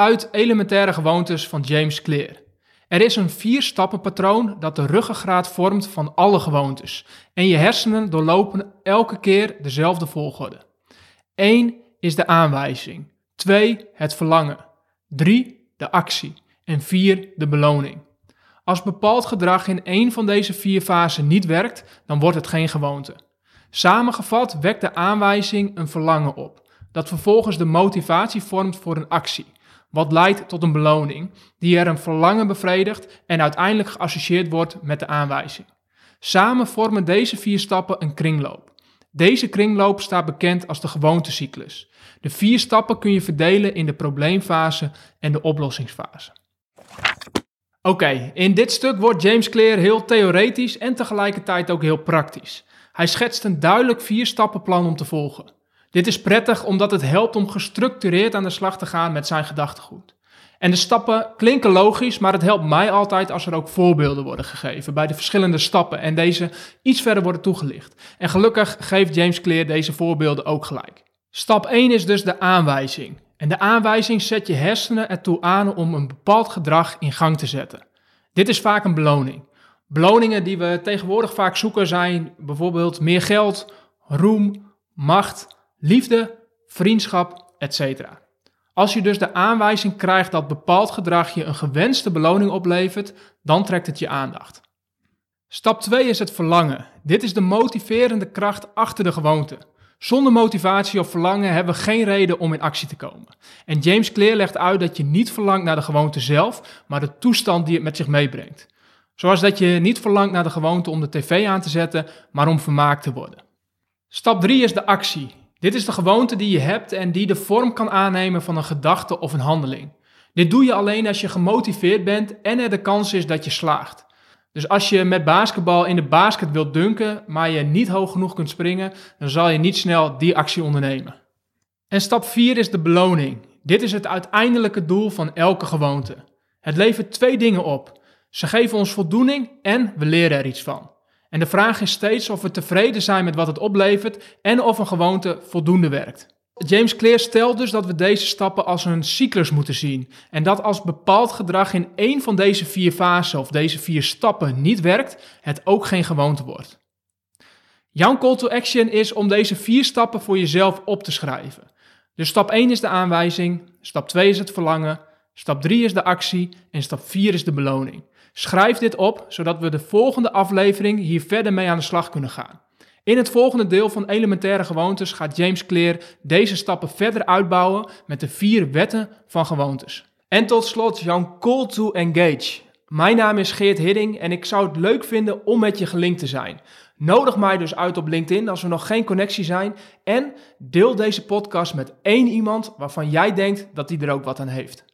uit Elementaire Gewoontes van James Clear. Er is een vier-stappenpatroon dat de ruggengraat vormt van alle gewoontes. En je hersenen doorlopen elke keer dezelfde volgorde. 1 is de aanwijzing. 2 het verlangen. 3 de actie. En 4 de beloning. Als bepaald gedrag in één van deze vier fasen niet werkt, dan wordt het geen gewoonte. Samengevat wekt de aanwijzing een verlangen op, dat vervolgens de motivatie vormt voor een actie, wat leidt tot een beloning, die er een verlangen bevredigt en uiteindelijk geassocieerd wordt met de aanwijzing. Samen vormen deze vier stappen een kringloop. Deze kringloop staat bekend als de gewoontecyclus. De vier stappen kun je verdelen in de probleemfase en de oplossingsfase. Oké, in dit stuk wordt James Clear heel theoretisch en tegelijkertijd ook heel praktisch. Hij schetst een duidelijk vier-stappenplan om te volgen. Dit is prettig omdat het helpt om gestructureerd aan de slag te gaan met zijn gedachtegoed. En de stappen klinken logisch, maar het helpt mij altijd als er ook voorbeelden worden gegeven bij de verschillende stappen en deze iets verder worden toegelicht. En gelukkig geeft James Clear deze voorbeelden ook gelijk. Stap 1 is dus de aanwijzing. En de aanwijzing zet je hersenen ertoe aan om een bepaald gedrag in gang te zetten. Dit is vaak een beloning. Beloningen die we tegenwoordig vaak zoeken zijn bijvoorbeeld meer geld, roem, macht, liefde, vriendschap, etc. Als je dus de aanwijzing krijgt dat bepaald gedrag je een gewenste beloning oplevert, dan trekt het je aandacht. Stap 2 is het verlangen. Dit is de motiverende kracht achter de gewoonte. Zonder motivatie of verlangen hebben we geen reden om in actie te komen. En James Clear legt uit dat je niet verlangt naar de gewoonte zelf, maar de toestand die het met zich meebrengt. Zoals dat je niet verlangt naar de gewoonte om de tv aan te zetten, maar om vermaakt te worden. Stap 3 is de actie. Dit is de gewoonte die je hebt en die de vorm kan aannemen van een gedachte of een handeling. Dit doe je alleen als je gemotiveerd bent en er de kans is dat je slaagt. Dus als je met basketbal in de basket wilt dunken, maar je niet hoog genoeg kunt springen, dan zal je niet snel die actie ondernemen. En stap 4 is de beloning. Dit is het uiteindelijke doel van elke gewoonte. Het levert twee dingen op. Ze geven ons voldoening en we leren er iets van. En de vraag is steeds of we tevreden zijn met wat het oplevert en of een gewoonte voldoende werkt. James Clear stelt dus dat we deze stappen als een cyclus moeten zien. En dat als bepaald gedrag in één van deze vier fasen of deze vier stappen niet werkt, het ook geen gewoonte wordt. Jouw call to action is om deze vier stappen voor jezelf op te schrijven. Dus stap 1 is de aanwijzing, stap 2 is het verlangen, stap 3 is de actie en stap 4 is de beloning. Schrijf dit op, zodat we de volgende aflevering hier verder mee aan de slag kunnen gaan. In het volgende deel van elementaire gewoontes gaat James Clear deze stappen verder uitbouwen met de vier wetten van gewoontes. En tot slot jouw call to engage. Mijn naam is Geert Hidding en ik zou het leuk vinden om met je gelinkt te zijn. Nodig mij dus uit op LinkedIn als we nog geen connectie zijn en deel deze podcast met één iemand waarvan jij denkt dat die er ook wat aan heeft.